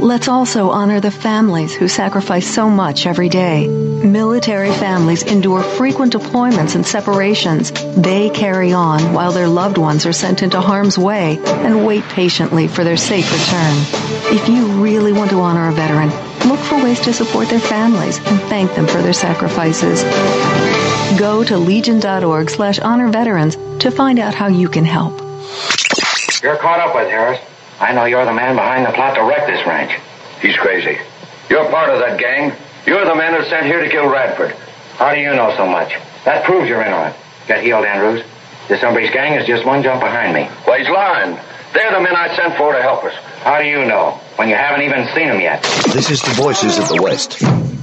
let's also honor the families who sacrifice so much every day. Military families endure frequent deployments and separations. They carry on while their loved ones are sent into harm's way and wait patiently for their safe return. If you really want to honor a veteran, look for ways to support their families and thank them for their sacrifices. Go to legion.org slash honor veterans to find out how you can help. You're caught up with, Harris. I know you're the man behind the plot to wreck this ranch. He's crazy. You're part of that gang. You're the man who's sent here to kill Radford. How do you know so much? That proves you're in on it. Get healed, Andrews. This hombre's gang is just one jump behind me. Well, he's lying. They're the men I sent for to help us. How do you know? When you haven't even seen them yet. This is the Voices of the West.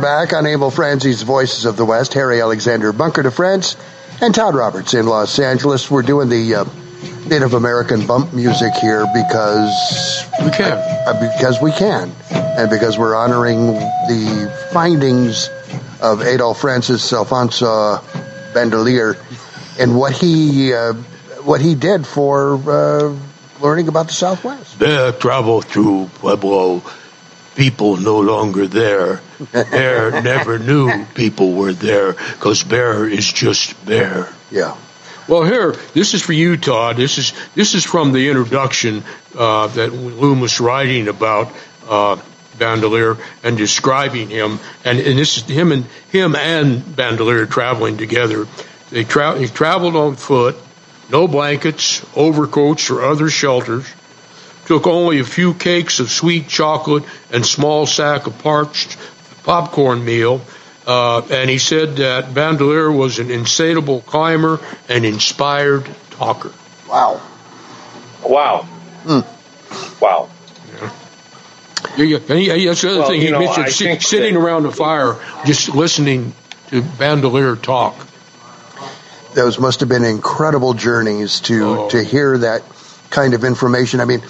We're back on Emil Franzi's Voices of the West. Harry Alexander Bunker to France and Todd Roberts in Los Angeles. We're doing the uh, Native American bump music here because we can. Uh, because we can, and because we're honoring the findings of Adolph Francis Alfonso Bandelier and what he uh, what he did for uh, learning about the Southwest. Bear travel through Pueblo. People no longer there. Bear never knew people were there because Bear is just Bear. Yeah. Well, here, this is for you, Todd. This is this is from the introduction uh, that Lummis writing about uh, Bandelier and describing him, and, and this is him and him and Bandelier traveling together. They tra- he traveled on foot, no blankets, overcoats, or other shelters. Took only a few cakes of sweet chocolate and small sack of parched popcorn meal. Uh, and he said that Bandelier was an insatiable climber and inspired talker. Wow. Wow. Wow. Yeah, yeah. And that's the other Well, thing you he know, mentioned: I si- think sitting around the fire, just listening to Bandelier talk. those must have been incredible journeys to Oh. to hear that kind of information. I mean,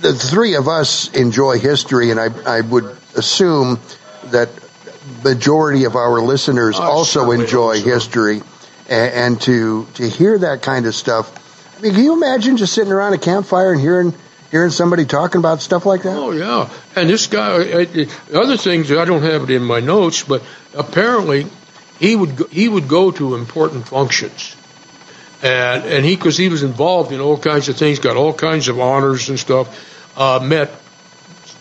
the three of us enjoy history, and I I would assume that majority of our listeners I also enjoy history, and, and to to hear that kind of stuff. I mean, can you imagine just sitting around a campfire and hearing hearing somebody talking about stuff like that? Oh yeah, and this guy. Other things I don't have it in my notes, but apparently he would go, he would go to important functions, and and he because he was involved in all kinds of things, got all kinds of honors and stuff. Uh, met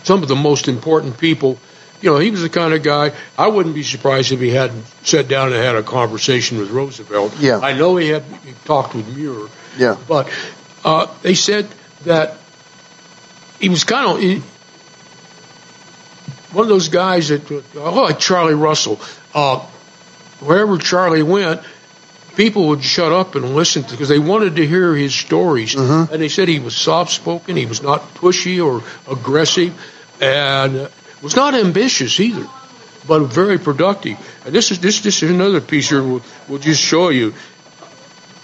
some of the most important people. You know, he was the kind of guy. I wouldn't be surprised if he hadn't sat down and had a conversation with Roosevelt. Yeah. I know he had he talked with Muir. Yeah. But uh, they said that he was kind of he, one of those guys that, oh, like Charlie Russell. Uh, wherever Charlie went, people would shut up and listen to because they wanted to hear his stories. Mm-hmm. And they said he was soft spoken, he was not pushy or aggressive, and was not ambitious either, but very productive. And this is this this is another piece here. We'll, we'll just show you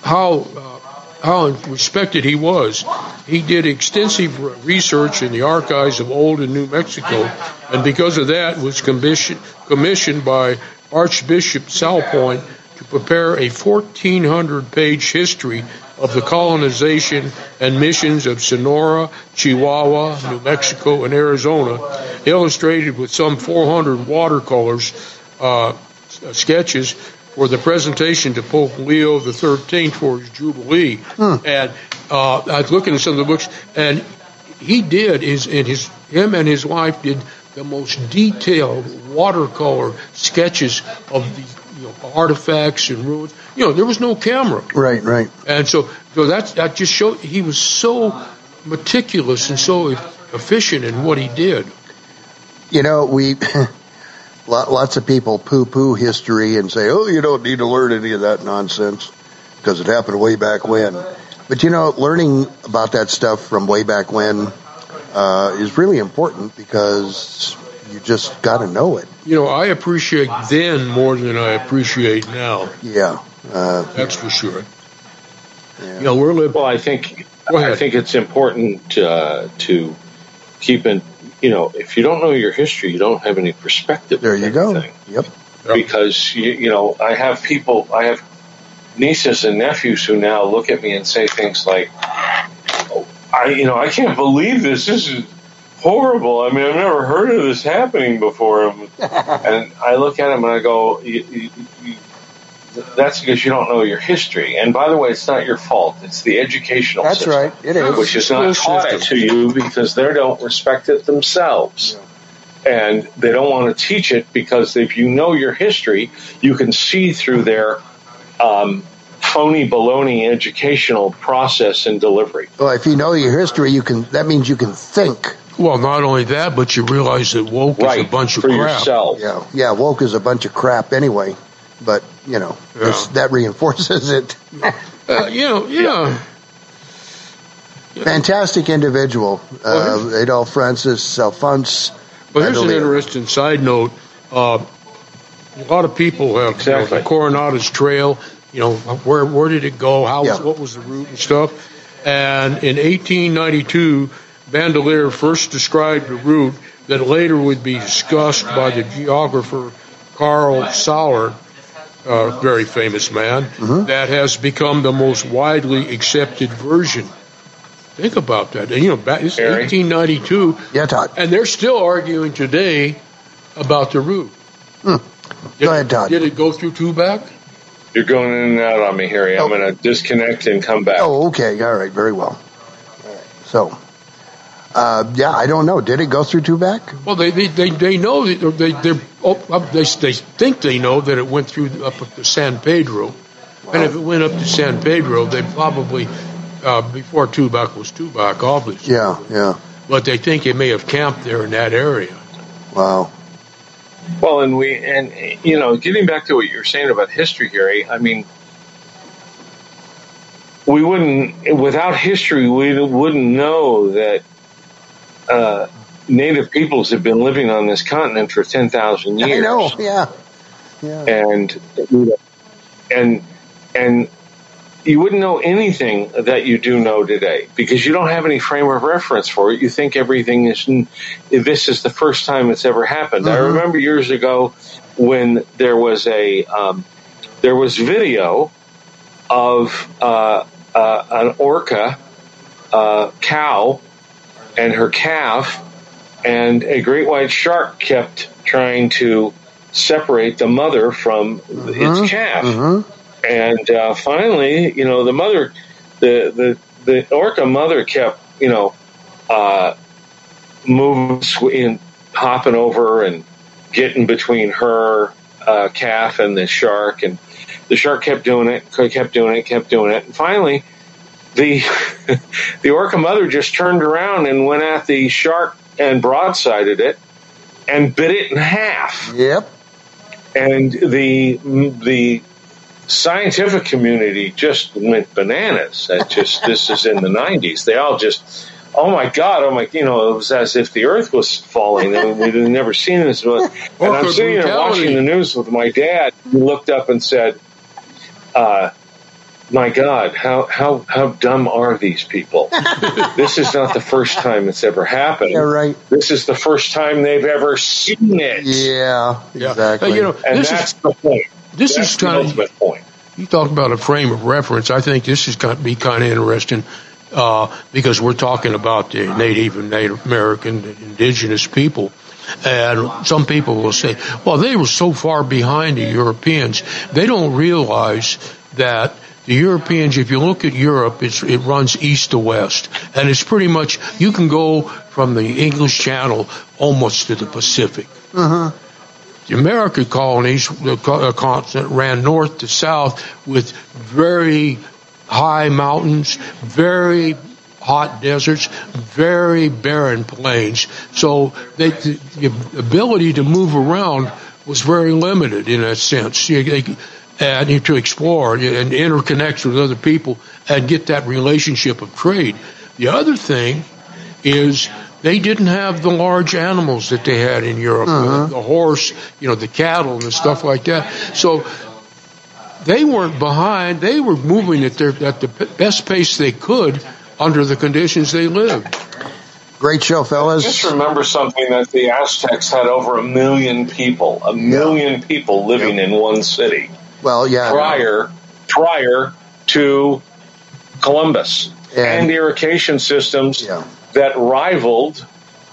how. Uh, how respected he was. He did extensive research in the archives of old and New Mexico, and because of that, was commissioned, commissioned by Archbishop Salpointe to prepare a 1,400-page history of the colonization and missions of Sonora, Chihuahua, New Mexico, and Arizona, illustrated with some 400 watercolors, uh, sketches for the presentation to Pope Leo XIII for his Jubilee. And uh, I was looking at some of the books, and he did his and his him and his wife did the most detailed watercolor sketches of the you know, artifacts and ruins. You know, there was no camera, Right, right. and so so that's that just showed he was so meticulous and so efficient in what he did. You know, we lots of people poo-poo history and say, "Oh, you don't need to learn any of that nonsense because it happened way back when." But you know, learning about that stuff from way back when uh, is really important because you just got to know it. You know, I appreciate then more than I appreciate now. Yeah, uh, That's for sure. You know, we're living. Well, I think I think it's important uh, to keep in. You know, if you don't know your history, you don't have any perspective. there you go. anything. Yep. Because you, you know, I have people, I have nieces and nephews who now look at me and say things like, oh, "I, you know, I can't believe this. This is horrible. I mean, I've never heard of this happening before." and I look at him and I go, you, you, you, "That's because you don't know your history." And by the way, it's not your fault. It's the educational That's system, right. It is. which is not taught it to you because they don't respect it themselves and they don't want to teach it because if you know your history, you can see through their um, phony baloney educational process and delivery. Well, if you know your history, you can. That means you can think. Well, not only that, but you realize that woke is a bunch of for crap. yourself. Yeah, yeah. Woke is a bunch of crap anyway. But you know, this- that reinforces it. Uh, you know, yeah. Fantastic individual, uh, Adolph Francis Alphonse. Well, here's an interesting side note. Uh, a lot of people have you know, the Coronados Trail. You know, where where did it go? How Yeah. what was the route and stuff? And in 1892, Bandelier first described a route that later would be discussed by the geographer Carl Sauer, a very famous man, Mm-hmm. that has become the most widely accepted version. Think about that. And, you know, back, this 1892. Yeah, Todd. And they're still arguing today about the route. Hmm. Did, Go ahead, Todd. Did it go through Tubac? You're going in and out on me, Harry. I'm going to disconnect and come back. Oh, okay. All right. Very well. All right. So, uh, yeah, I don't know. Did it go through Tubac? Well, they they, they, they know that they they're, oh, they they think they know that it went through up to San Pedro, and if it went up to San Pedro, they probably uh, before Tubac was Tubac, obviously. Yeah, yeah. But they think it may have camped there in that area. Wow. Well, and we, and you know, getting back to what you were saying about history, Gary. I mean, we wouldn't, without history, we wouldn't know that uh, native peoples have been living on this continent for ten thousand years. I know. Yeah. Yeah. and and and you wouldn't know anything that you do know today because you don't have any frame of reference for it. You think everything is this is the first time it's ever happened. I Mhm. remember years ago when there was a um, there was video of uh, uh, an orca uh, cow and her calf, and a great white shark kept trying to separate the mother from its calf. And uh, finally, you know, the mother, the the the orca mother kept, you know, uh, moving, sw- in, hopping over and getting between her uh, calf and the shark, and the shark kept doing it, kept doing it, kept doing it, and finally, the the orca mother just turned around and went at the shark and broadsided it and bit it in half. Yep. And the the scientific community just went bananas. That just this is in the nineties. They all just oh my god, oh my you know, it was as if the earth was falling and we'd never seen this. And I'm sitting there watching the news with my dad. He looked up and said, uh, my God, how, how, how dumb are these people? this is not the first time it's ever happened. Yeah, right. This is the first time they've ever seen it. Yeah, exactly. Hey, you know, And this that's is the point. this That's is the kind of ultimate point. You talk about a frame of reference. I think this is going to be kind of interesting uh, because we're talking about the Native and Native American indigenous people. And some people will say, well, they were so far behind the Europeans. They don't realize that the Europeans, if you look at Europe, it's, it runs east to west. And it's pretty much, you can go from the English Channel almost to the Pacific. Uh-huh. The American colonies, the co- continent, ran north to south with very high mountains, very hot deserts, very barren plains. So they, the, ability to move around was very limited in that sense. You- they- and to explore and interconnect with other people and get that relationship of trade. The other thing is they didn't have the large animals that they had in Europe, Uh-huh. the, the horse, you know, the cattle and stuff like that. So they weren't behind; they were moving at their at the p- best pace they could under the conditions they lived. Great show, fellas. Just remember something that the Aztecs had over a million people, a million people living in one city Well, yeah. prior prior to Columbus and, irrigation systems that rivaled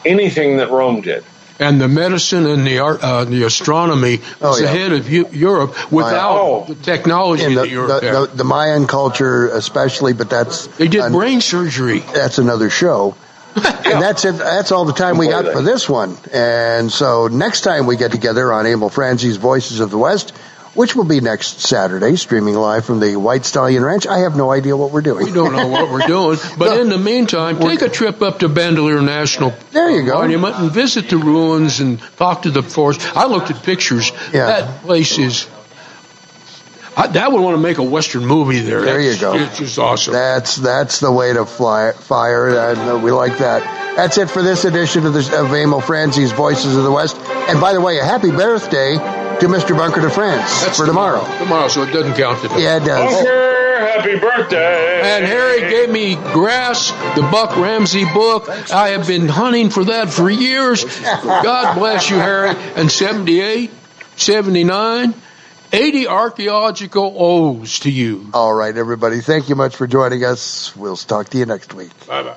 anything that Rome did. And the medicine and the art, uh, the astronomy was Oh, yeah. ahead of Eu- Europe without Oh. the technology And the, that Europe the, had. the, the Mayan culture, especially, but that's they did brain surgery. That's another show. And that's it. That's all the time we got for this one. And so next time we get together on Emil Franzi's Voices of the West, which will be next Saturday, streaming live from the White Stallion Ranch. I have no idea what we're doing. We don't know what we're doing, but in the meantime, take a trip up to Bandelier National there you go. Monument and visit the ruins and talk to the forest. I looked at pictures. Yeah. That place is. I, that would want to make a western movie there. There you go. It's just awesome. That's that's the way to fly fire. And uh, we like that. That's it for this edition of, the, of Emil Franzi's Voices of the West. And by the way, a happy birthday to Mr. Bunker de France That's for tomorrow. Tomorrow, so it doesn't count today. Yeah, it does. Bunker, happy birthday! And Harry gave me Grass, the Buck Ramsey book. I have been hunting for that for years. God bless you, Harry. And 78, 79, 80 archaeological O's to you. All right, everybody. Thank you much for joining us. We'll talk to you next week. Bye bye.